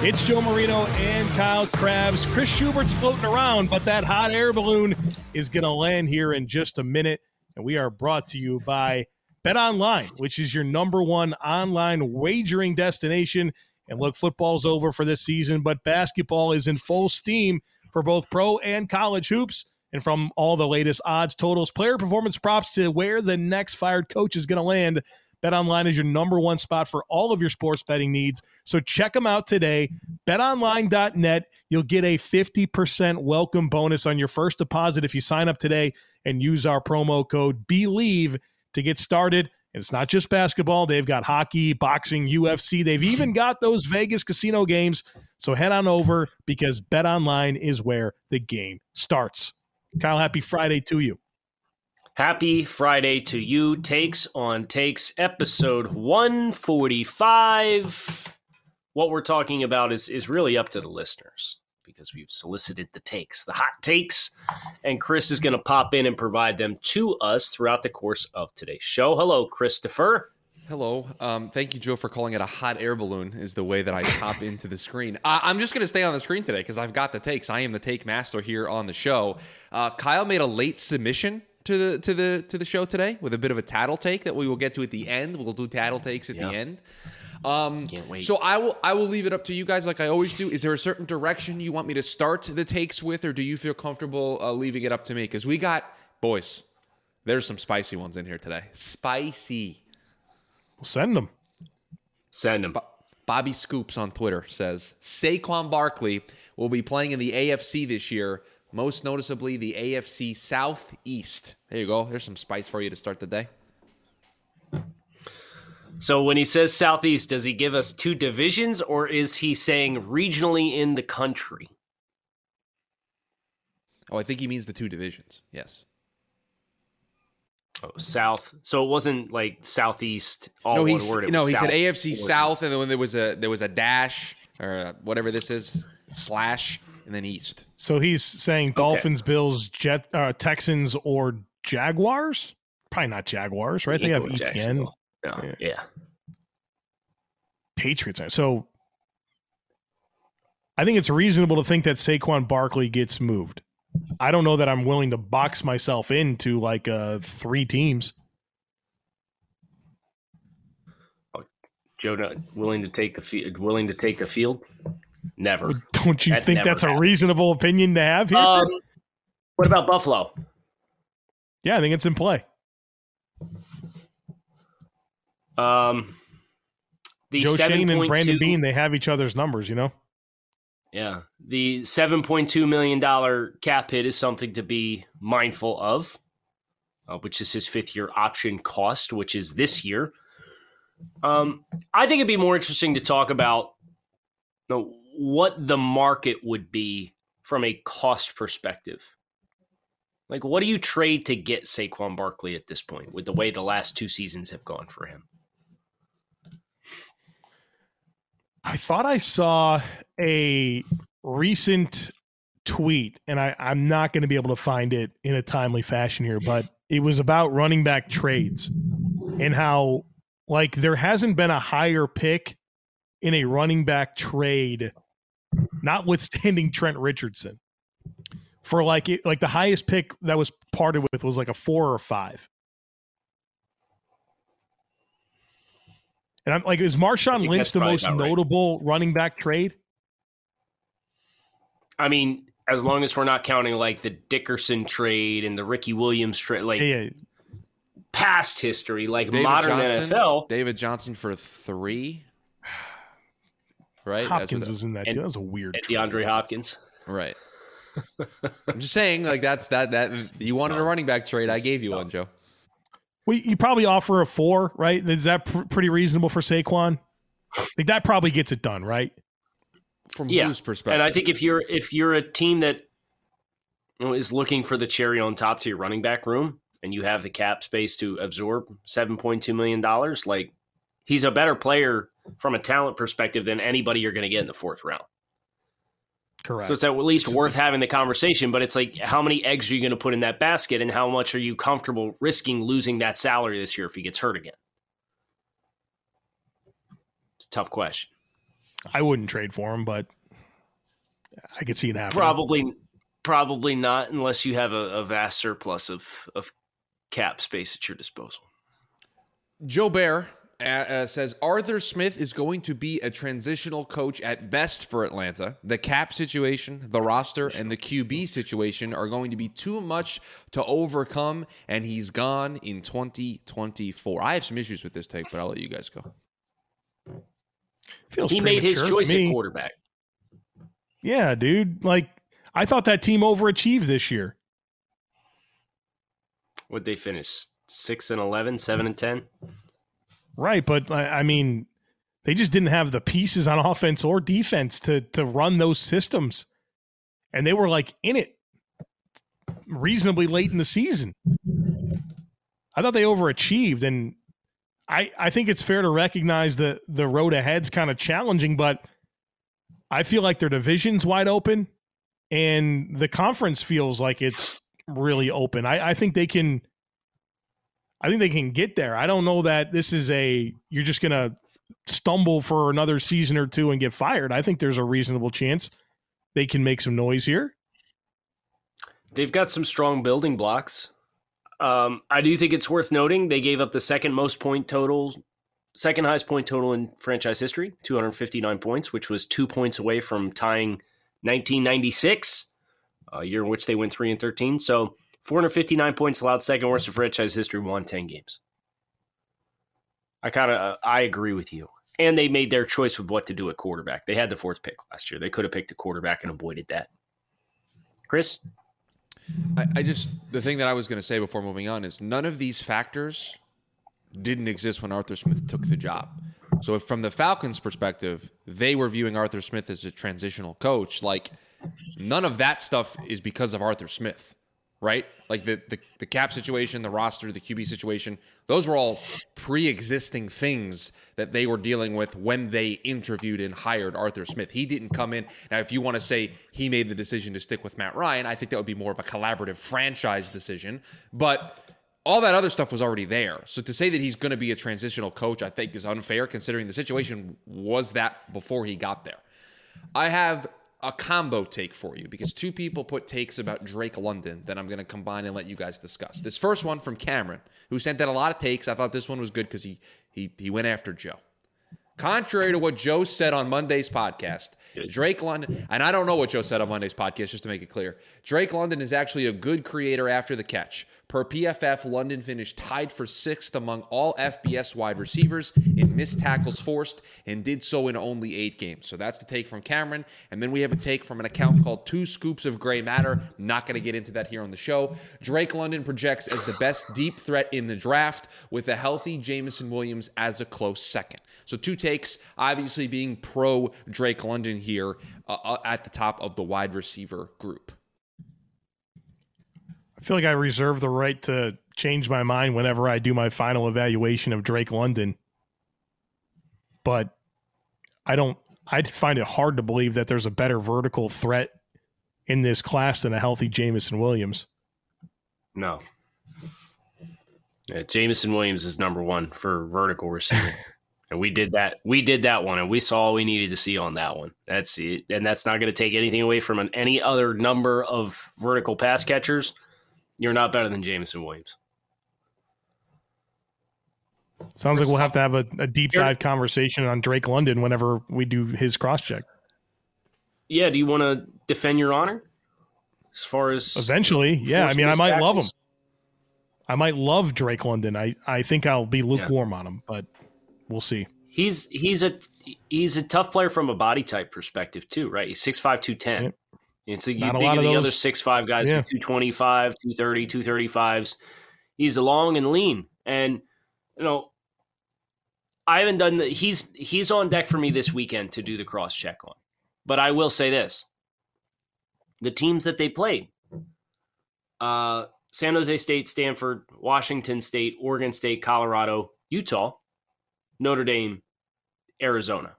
It's Joe Marino and Kyle Crabbs. Chris Schubert's floating around, but that hot air balloon is going to land here in just a minute. And we are brought to you by BetOnline, which is your number one online wagering destination. And look, football's over for this season, but basketball is in full steam for both pro and college hoops. And from all the latest odds, totals, player performance props to where the next fired coach is going to land, BetOnline is your number one spot for all of your sports betting needs. So check them out today. BetOnline.net. You'll get a 50% welcome bonus on your first deposit if you sign up today and use our promo code BLEAV to get started. And it's not just basketball. They've got hockey, boxing, UFC. They've even got those Vegas casino games. So head on over because BetOnline is where the game starts. Kyle, happy Friday to you. Happy Friday to you. Takes on Takes, episode 145. What we're talking about is, is really up to the listeners because we've solicited the takes, the hot takes, and Chris is going to pop in and provide them to us throughout the course of today's show. Hello, Christopher. Hello. Um, thank you, Joe, for calling it a hot air balloon. Is the way that I pop into the screen. I- am just going to stay on the screen today because I've got the takes. I am the take master here on the show. Uh, Kyle made a late submission to the to the to the show today with a bit of a tattle take that we will get to at the end. We'll do tattle takes at the end. Um, Can't wait. So I will I will leave it up to you guys, like I always do. Is there a certain direction you want me to start the takes with, or do you feel comfortable uh, leaving it up to me? Because we got boys. There's some spicy ones in here today. Spicy. We'll send them. Send them. Bobby Scoops on Twitter says Saquon Barkley will be playing in the AFC this year, most noticeably the AFC Southeast. There you go. There's some spice for you to start the day. So when he says Southeast, does he give us two divisions or is he saying regionally in the country? Oh, I think he means the two divisions. Yes. Oh, South. So it wasn't like Southeast. All no, he's, word. no, he said AFC South, and then when there was a there was a dash or whatever this is slash, and then East. So he's saying Dolphins, okay. Bills, Jet, uh, Texans, or Jaguars. Probably not Jaguars, right? They have Etienne. Yeah. yeah. Patriots. So I think it's reasonable to think that Saquon Barkley gets moved. I don't know that I'm willing to box myself into like uh, three teams. Oh, Joe, willing to take the field? Willing to take the field? Never. Don't you that think that's happens. a reasonable opinion to have here? Um, what about Buffalo? Yeah, I think it's in play. Um, the Joe Schoen and Brandon 2, Beane, they have each other's numbers, you know. Yeah. The $7.2 million cap hit is something to be mindful of, uh, which is his fifth year option cost, which is this year. Um, I think it'd be more interesting to talk about you know, what the market would be from a cost perspective. Like, what do you trade to get Saquon Barkley at this point with the way the last two seasons have gone for him? I thought I saw a recent tweet, and I, I'm not going to be able to find it in a timely fashion here, but it was about running back trades and how, like, there hasn't been a higher pick in a running back trade, notwithstanding Trent Richardson. For like like the highest pick that was parted with was like a four or five. And I'm like, is Marshawn Lynch the most notable right. running back trade? I mean, as long as we're not counting like the Dickerson trade and the Ricky Williams trade, like yeah, yeah. past history, like David modern Johnson, NFL. David Johnson for three, right? Hopkins was in that. And, that was a weird. And DeAndre Hopkins, right? I'm just saying, like that's that that you wanted no. a running back trade. I gave you no. one, Joe. We you probably offer a four, right? Is that pr- pretty reasonable for Saquon? Like that probably gets it done, right? from Yeah. whose perspective? And I think if you're if you're a team that you know, is looking for the cherry on top to your running back room, and you have the cap space to absorb seven point two million dollars, like he's a better player from a talent perspective than anybody you're going to get in the fourth round. Correct. So it's at least worth having the conversation. But it's like, how many eggs are you going to put in that basket, and how much are you comfortable risking losing that salary this year if he gets hurt again? It's a tough question. I wouldn't trade for him, but I could see it happening. Probably, probably not, unless you have a, a vast surplus of of cap space at your disposal. Joe Bear uh, uh, says Arthur Smith is going to be a transitional coach at best for Atlanta. The cap situation, the roster, and the QB situation are going to be too much to overcome, and he's gone in 2024. I have some issues with this take, but I'll let you guys go. Feels he made his choice at quarterback. Yeah, dude. Like I thought that team overachieved this year. Would they finish six and 11, 7 and ten? Right, but I mean, they just didn't have the pieces on offense or defense to to run those systems, and they were like in it reasonably late in the season. I thought they overachieved, and I I think it's fair to recognize that the road ahead's kind of challenging, but I feel like their division's wide open, and the conference feels like it's really open. I, I think they can. I think they can get there. I don't know that this is a you're just gonna stumble for another season or two and get fired. I think there's a reasonable chance they can make some noise here. They've got some strong building blocks. Um, I do think it's worth noting they gave up the second most point total, second highest point total in franchise history, 259 points, which was two points away from tying 1996, a year in which they went 3 and 13. So 459 points allowed, second worst in franchise history, won 10 games. I kind of uh, I agree with you. And they made their choice with what to do at quarterback. They had the fourth pick last year. They could have picked a quarterback and avoided that. Chris? I, I just the thing that I was going to say before moving on is none of these factors didn't exist when Arthur Smith took the job. So if from the Falcons' perspective, they were viewing Arthur Smith as a transitional coach, like none of that stuff is because of Arthur Smith, right? Like the the, the cap situation, the roster, the QB situation, those were all pre-existing things that they were dealing with when they interviewed and hired Arthur Smith. He didn't come in. Now, if you want to say he made the decision to stick with Matt Ryan, I think that would be more of a collaborative franchise decision. But all that other stuff was already there. So to say that he's going to be a transitional coach, I think is unfair considering the situation was that before he got there. I have a combo take for you because two people put takes about Drake London that I'm going to combine and let you guys discuss. This first one from Cameron, who sent out a lot of takes. I thought this one was good because he he he went after Joe. Contrary to what Joe said on Monday's podcast, Drake London, and I don't know what Joe said on Monday's podcast, just to make it clear. Drake London is actually a good creator after the catch. Per PFF, London finished tied for sixth among all FBS wide receivers in missed tackles forced and did so in only eight games. So that's the take from Cameron. And then we have a take from an account called Two Scoops of Gray Matter. Not going to get into that here on the show. Drake London projects as the best deep threat in the draft with a healthy Jameson Williams as a close second. So two takes, obviously being pro Drake London here uh, uh, at the top of the wide receiver group. I feel like I reserve the right to change my mind whenever I do my final evaluation of Drake London. But I don't I find it hard to believe that there's a better vertical threat in this class than a healthy Jameson Williams. No. Yeah, Jameson Williams is number one for vertical receiver. and we did that. We did that one, and we saw all we needed to see on that one. That's it. And that's not going to take anything away from an, any other number of vertical pass catchers. You're not better than Jameson Williams. Sounds like we'll have to have a, a deep dive conversation on Drake London whenever we do his cross check. Yeah. Do you want to defend your honor? As far as Eventually, yeah. I mean, I might love him. I might love Drake London. I, I think I'll be lukewarm on him, but we'll see. He's he's a he's a tough player from a body type perspective too, right? He's 6'5", 210. Yep. It's like you Not think of of the other six five guys, Yeah. 225, 230, 235s. He's long and lean. And you know, I haven't done the he's he's on deck for me this weekend to do the cross check on. But I will say this the teams that they played uh, San Jose State, Stanford, Washington State, Oregon State, Colorado, Utah, Notre Dame, Arizona.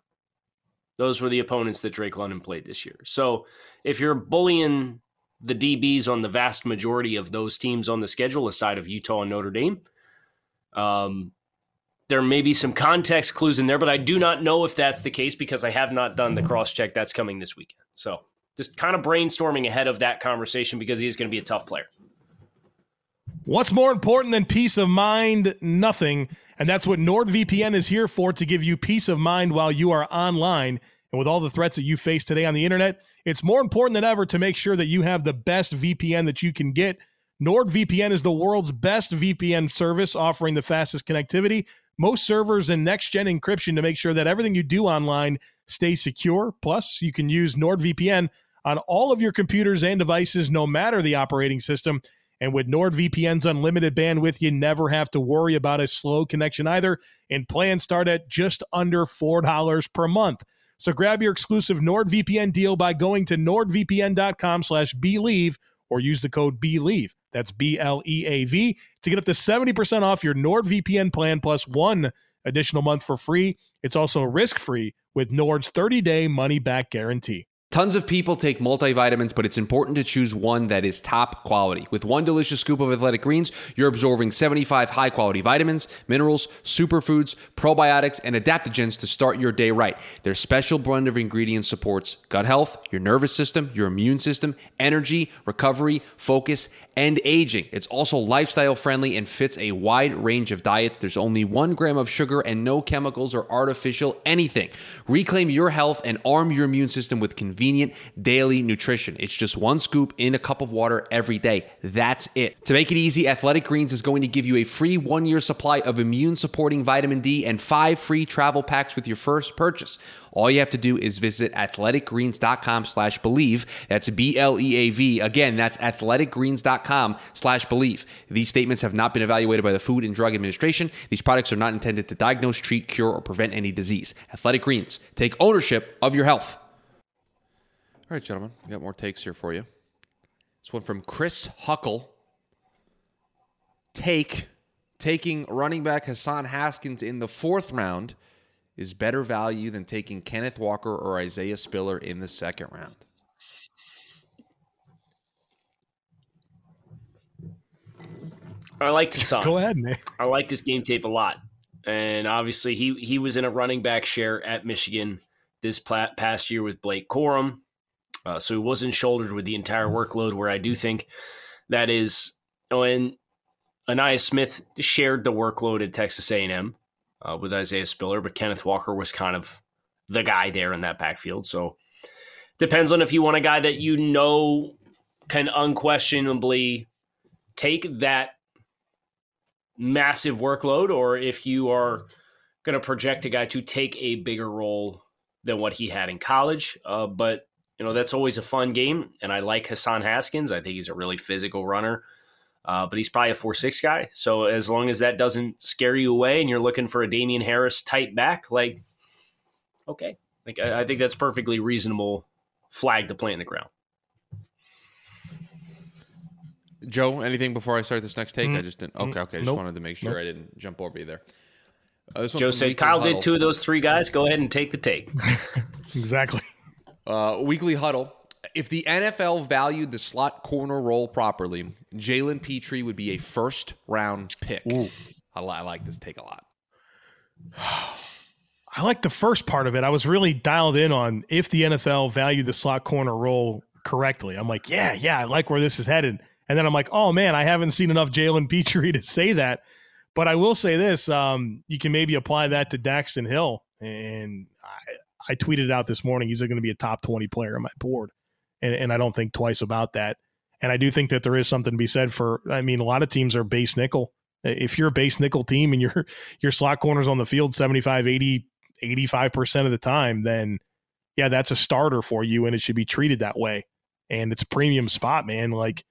Those were the opponents that Drake London played this year. So if you're bullying the DBs on the vast majority of those teams on the schedule, aside of Utah and Notre Dame, um, there may be some context clues in there, but I do not know if that's the case because I have not done the cross check that's coming this weekend. So just kind of brainstorming ahead of that conversation because he's going to be a tough player. What's more important than peace of mind? Nothing. And that's what NordVPN is here for to give you peace of mind while you are online. And with all the threats that you face today on the internet, it's more important than ever to make sure that you have the best VPN that you can get. NordVPN is the world's best VPN service offering the fastest connectivity, most servers, and next gen encryption to make sure that everything you do online stays secure. Plus, you can use NordVPN on all of your computers and devices, no matter the operating system. And with NordVPN's unlimited bandwidth, you never have to worry about a slow connection either. And plans start at just under $4 per month. So grab your exclusive NordVPN deal by going to nordvpn.com slash bleav or use the code BLEAV. That's B-L-E-A-V to get up to 70% off your NordVPN plan plus one additional month for free. It's also risk-free with Nord's 30-day money-back guarantee. Tons of people take multivitamins, but it's important to choose one that is top quality. With one delicious scoop of athletic greens, you're absorbing 75 high quality vitamins, minerals, superfoods, probiotics, and adaptogens to start your day right. Their special blend of ingredients supports gut health, your nervous system, your immune system, energy, recovery, focus, and aging. It's also lifestyle friendly and fits a wide range of diets. There's only one gram of sugar and no chemicals or artificial anything. Reclaim your health and arm your immune system with convenient daily nutrition. It's just one scoop in a cup of water every day. That's it. To make it easy, Athletic Greens is going to give you a free one year supply of immune supporting vitamin D and five free travel packs with your first purchase. All you have to do is visit athleticgreens.com slash bleav. That's B-L-E-A-V. Again, that's athleticgreens.com slash bleav. These statements have not been evaluated by the Food and Drug Administration. These products are not intended to diagnose, treat, cure, or prevent any disease. Athletic Greens. Take ownership of your health. All right, gentlemen, we got more takes here for you. This one from Chris Huckle. Take taking running back Hassan Haskins in the fourth round is better value than taking Kenneth Walker or Isaiah Spiller in the second round. I like Hassan. Go ahead, man. I like this game tape a lot, and obviously he he was in a running back share at Michigan this past year with Blake Corum, uh, so he wasn't shouldered with the entire workload. Where I do think that is, oh, and Ainias Smith shared the workload at Texas A&M uh, with Isaiah Spiller, but Kenneth Walker was kind of the guy there in that backfield. So depends on if you want a guy that you know can unquestionably take that massive workload, or if you are going to project a guy to take a bigger role than what he had in college. Uh, but you know that's always a fun game, and I like Hassan Haskins. I think he's a really physical runner. Uh, but he's probably a four six guy. So as long as that doesn't scare you away and you're looking for a Damien Harris type back, like okay, like I, I think that's perfectly reasonable flag to plant in the ground. Joe, anything before I start this next take? Mm-hmm. I just didn't. Okay, okay. I just nope. wanted to make sure nope. I didn't jump over you there. Uh, Joe said Kyle Huddle. did two of those three guys. Go ahead and take the take. exactly. Uh, weekly huddle. If the NFL valued the slot corner role properly, Jalen Pitre would be a first round pick. I, I like this take a lot. I like the first part of it. I was really dialed in on if the NFL valued the slot corner role correctly. I'm like, yeah, yeah, I like where this is headed. And then I'm like, oh man, I haven't seen enough Jalen Pitre to say that. But I will say this: um, you can maybe apply that to Daxton Hill, and I, I tweeted out this morning he's going to be a top 20 player on my board, and, and I don't think twice about that. And I do think that there is something to be said for. I mean, a lot of teams are base nickel. If you're a base nickel team and your your slot corners on the field 75, 80, 85% of the time, then yeah, that's a starter for you and it should be treated that way. And it's premium spot, man. Like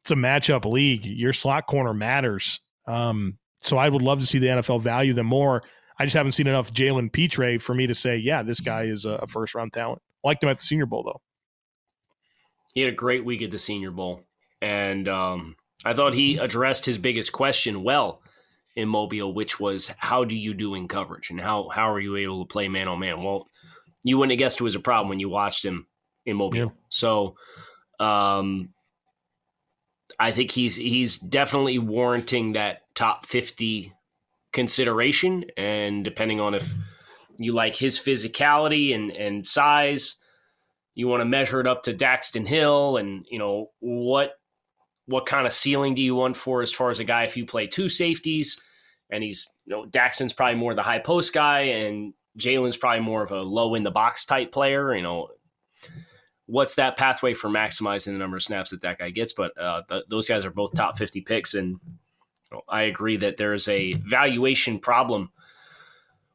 it's a matchup league. Your slot corner matters. Um, so I would love to see the NFL value them more. I just haven't seen enough Jalen Pitre for me to say, yeah, this guy is a first round talent. Liked him at the Senior Bowl though. He had a great week at the Senior Bowl, and um, I thought he addressed his biggest question well in Mobile, which was how do you do in coverage and how how are you able to play man on man? Well, you wouldn't have guessed it was a problem when you watched him in Mobile. Yeah. So, um, I think he's he's definitely warranting that top fifty consideration, and depending on if you like his physicality and and size, you want to measure it up to Daxton Hill, and you know what what kind of ceiling do you want for as far as a guy if you play two safeties and he's you know Daxton's probably more the high post guy, and Jalen's probably more of a low in the box type player. You know, what's that pathway for maximizing the number of snaps that that guy gets? But uh, th- those guys are both top fifty picks, and I agree that there is a valuation problem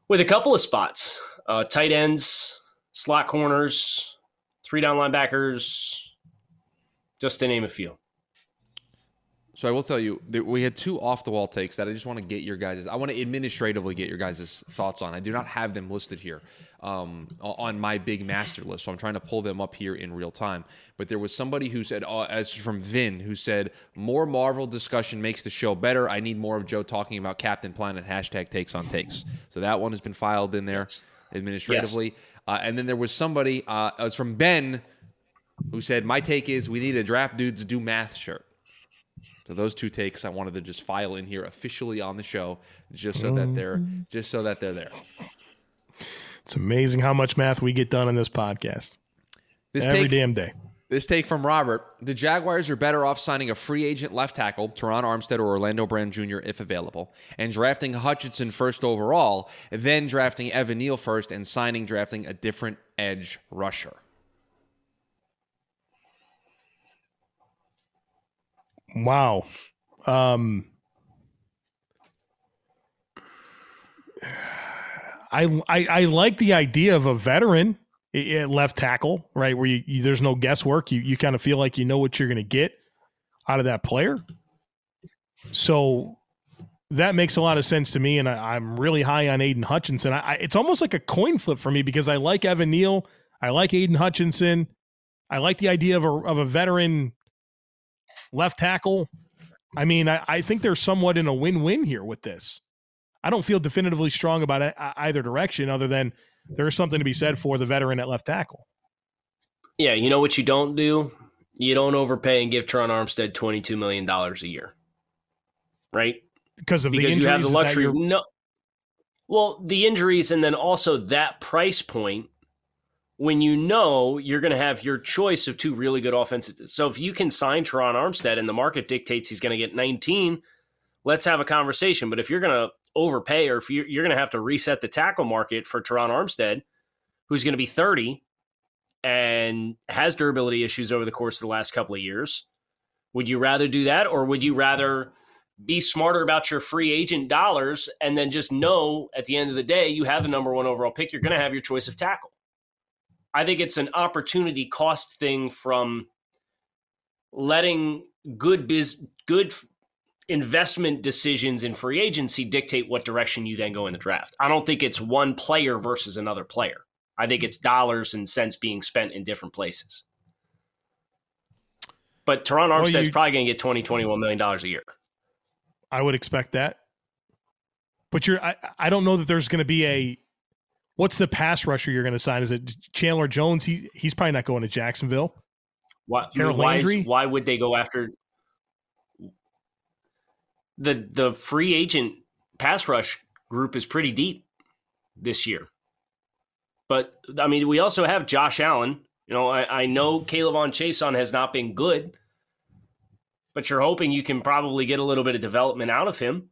with a couple of spots: uh, tight ends, slot corners, three down linebackers, just to name a few. So I will tell you that we had two off the wall takes that I just want to get your guys. I want to administratively get your guys' thoughts on. I do not have them listed here um, on my big master list, so I'm trying to pull them up here in real time. But there was somebody who said, uh, as from Vin, who said, "More Marvel discussion makes the show better. I need more of Joe talking about Captain Planet." Hashtag takes on takes. So that one has been filed in there administratively. Yes. Uh, and then there was somebody, uh, it was from Ben, who said, "My take is we need a draft dudes do math shirt." So those two takes I wanted to just file in here officially on the show, just so that they're mm-hmm. just so that they're there. It's amazing how much math we get done in this podcast. This every take, damn day. This take from Robert: The Jaguars are better off signing a free agent left tackle, Terron Armstead or Orlando Brown Jr. if available, and drafting Hutchinson first overall, then drafting Evan Neal first and signing drafting a different edge rusher. Wow. Um, I, I, I like the idea of a veteran at left tackle, right? Where you, you there's no guesswork. You you kind of feel like you know what you're going to get out of that player. So that makes a lot of sense to me, and I, am really high on Aidan Hutchinson. I, I, it's almost like a coin flip for me because I like Evan Neal, I like Aidan Hutchinson, I like the idea of a of a veteran left tackle. I mean, I, I think they're somewhat in a win-win here with this. I don't feel definitively strong about it, either direction, other than there is something to be said for the veteran at left tackle. Yeah, you know what you don't do? You don't overpay and give Terron Armstead twenty two million dollars a year, right? Because of because you have the luxury. No, well, the injuries, and then also that price point when you know you're going to have your choice of two really good offenses. So if you can sign Terron Armstead and the market dictates he's going to get 19, let's have a conversation. But if you're going to overpay or if you're, you're going to have to reset the tackle market for Terron Armstead, who's going to be 30 and has durability issues over the course of the last couple of years, would you rather do that or would you rather be smarter about your free agent dollars and then just know at the end of the day you have the number one overall pick, you're going to have your choice of tackle? I think it's an opportunity cost thing from letting good biz good investment decisions in free agency dictate what direction you then go in the draft. I don't think it's one player versus another player. I think it's dollars and cents being spent in different places. But Terron Armstead's well, you, probably going to get 20, 21 million dollars a year. I would expect that. But you're I, I don't know that there's going to be a What's the pass rusher you're going to sign? Is it Chandler Jones? He he's probably not going to Jacksonville. Why, why, is, why would they go after the the free agent pass rush group is pretty deep this year. But I mean, we also have Josh Allen. You know, I, I know K'Lavon Chaisson has not been good, but you're hoping you can probably get a little bit of development out of him.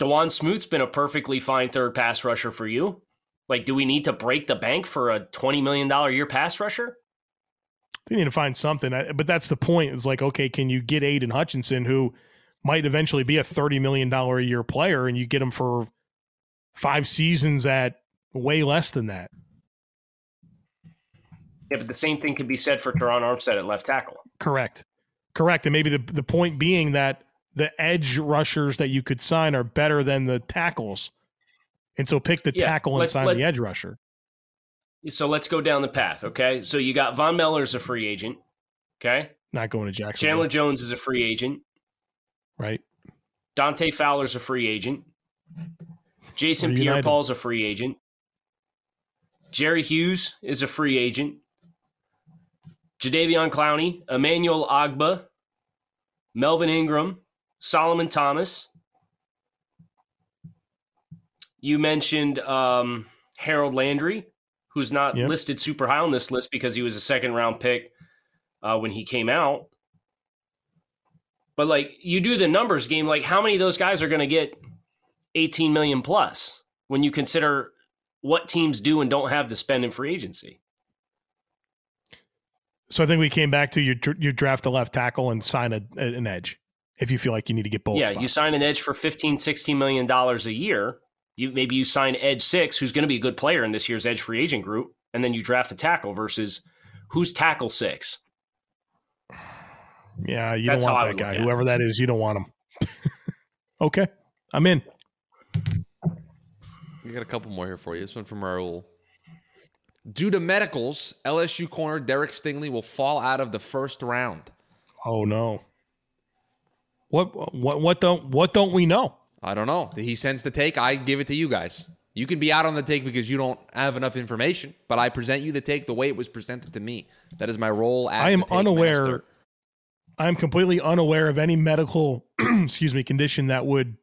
Dawuane Smoot's been a perfectly fine third pass rusher for you. Like, do we need to break the bank for a $20 million year pass rusher? They need to find something. But that's the point. It's like, okay, can you get Aidan Hutchinson, who might eventually be a $30 million a year player, and you get him for five seasons at way less than that? Yeah, but the same thing could be said for Terron Armstead at left tackle. Correct. Correct. And maybe the, the point being that the edge rushers that you could sign are better than the tackles. And so pick the yeah, tackle and sign the edge rusher. So let's go down the path. Okay. So you got Von Miller's a free agent. Okay. Not going to Jackson. Chandler Jones is a free agent. Right. Dante Fowler's a free agent. Jason Pierre-Paul's a free agent. Jerry Hughes is a free agent. Jadeveon Clowney, Emmanuel Ogbah, Melvin Ingram, Solomon Thomas. You mentioned um, Harold Landry, who's not Yep. listed super high on this list because he was a second round pick uh, when he came out. But like you do the numbers game, like how many of those guys are going to get 18 million plus when you consider what teams do and don't have to spend in free agency? So I think we came back to you. You draft a left tackle and sign a, an edge if you feel like you need to get both. yeah, spots. you sign an edge for 15, 16 million dollars a year. You maybe you sign Edge six, who's going to be a good player in this year's edge free agent group, and then you draft a tackle versus who's tackle six. Yeah, you That's don't want that guy. Whoever that is, you don't want him. okay, I'm in. We got a couple more here for you. This one from Raul. Due to medicals, LSU corner Derek Stingley will fall out of the first round. Oh no. What what what don't what don't we know? I don't know. He sends the take. I give it to you guys. You can be out on the take because you don't have enough information, but I present you the take the way it was presented to me. That is my role as I am the take unaware. master. I am completely unaware of any medical, excuse me, condition that would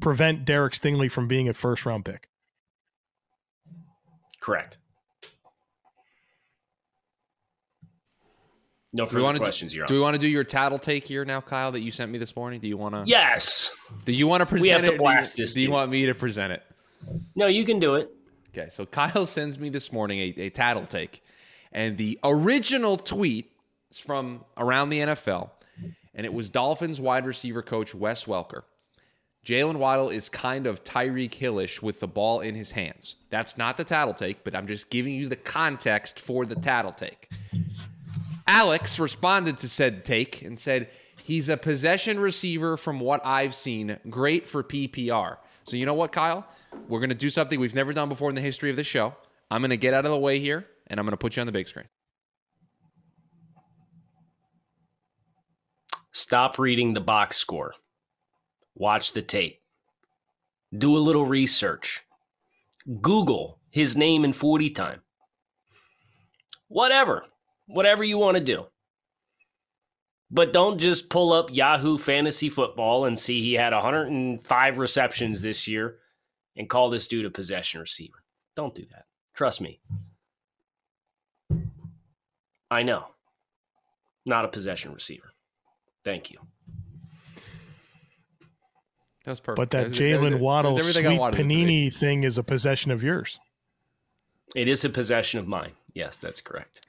prevent Derek Stingley from being a first round pick. Correct. No Do we questions, Your do we want to do your tattle take here now, Kyle, that you sent me this morning? Do you want to? Yes. Do you want to present it? We have to it? or do you- blast this Do you dude. want me to present it? No, you can do it. Okay, so Kyle sends me this morning a, a tattle take, and the original tweet is from around the NFL, and it was Dolphins wide receiver coach Wes Welker. Jaylen Waddle is kind of Tyreek Hillish with the ball in his hands. That's not the tattle take, but I'm just giving you the context for the tattle take. Alex responded to said take and said, He's a possession receiver from what I've seen. Great for PPR. So, you know what, Kyle? We're going to do something we've never done before in the history of this show. I'm going to get out of the way here and I'm going to put you on the big screen. Stop reading the box score. Watch the tape. Do a little research. Google his name in 40 time. Whatever. Whatever you want to do. But don't just pull up Yahoo Fantasy Football and see he had 105 receptions this year and call this dude a possession receiver. Don't do that. Trust me. I know. Not a possession receiver. Thank you. That was perfect. But that was- was- Jaylen was Waddle everything sweet I wanted it to be. panini thing is a possession of yours. It is a possession of mine. Yes, that's correct.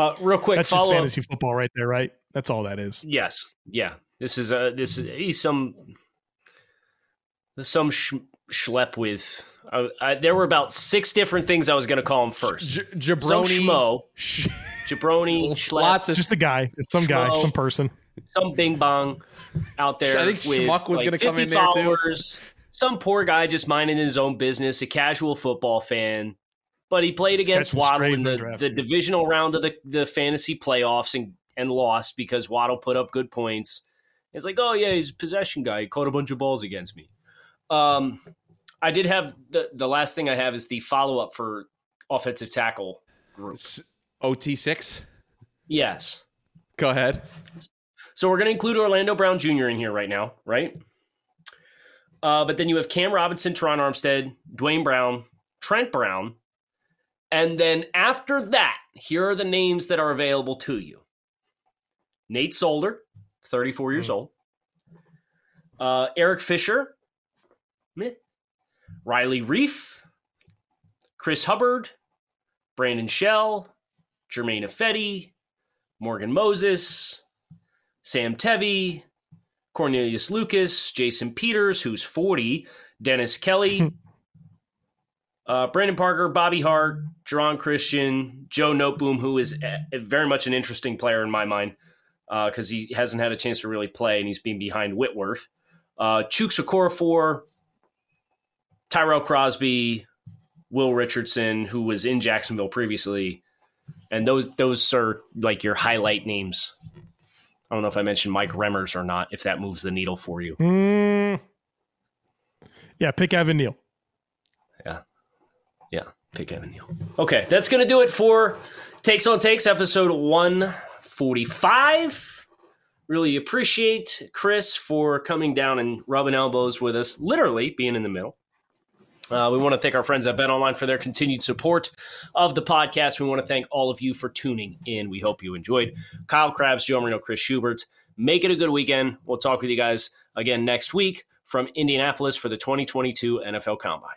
Uh, real quick That's just follow up. fantasy football right there, right? That's all that is. Yes, yeah. This is a this is he's some some sh- schlep with. Uh, I, there were about six different things I was going to call him first. J- some jabroni. schmo, Sh- jabroni, schlep, lots of Just a guy, just some guy, some person. some bing bong out there. I think with Schmuck was like gonna come in there, too. Some poor guy just minding his own business, a casual football fan. But he played He's against catching Waddle in in the the, draft, the dude. divisional round of the, the fantasy playoffs and, and lost because Waddle put up good points. It's like, oh yeah, he's a possession guy. He caught a bunch of balls against me. Um, I did have the the last thing I have is the follow up for offensive tackle group. S- OT6. Yes. Go ahead. So we're going to include Orlando Brown Jr. in here right now, right? Uh, but then you have Cam Robinson, Terron Armstead, Duane Brown, Trent Brown. And then after that, here are the names that are available to you Nate Solder, 34 years old. Uh, Eric Fisher, meh. Riley Reiff, Chris Hubbard, Brandon Shell, Germain Ifedi, Morgan Moses, Sam Tevi, Cornelius Lucas, Jason Peters, who's 40, Dennis Kelly, uh, Brandon Parker, Bobby Hart, Geron Christian, Joe Noteboom, who is a, very much an interesting player in my mind because he hasn't had a chance to really play and he's been behind Whitworth. Uh, Chuks Okorafor, Tyrell Crosby, Will Richardson, who was in Jacksonville previously, and those those are like your highlight names. I don't know if I mentioned Mike Remmers or not. If that moves the needle for you, Mm. Yeah, pick Evan Neal. yeah, yeah, pick Evan Neal. Okay, that's gonna do it for Takes on Takes episode one forty five. Really appreciate Chris for coming down and rubbing elbows with us, literally being in the middle. Uh, we want to thank our friends at BetOnline for their continued support of the podcast. We want to thank all of you for tuning in. We hope you enjoyed. Kyle Crabbs, Joe Marino, Chris Schubert. Make it a good weekend. We'll talk with you guys again next week from Indianapolis for the 2022 NFL Combine.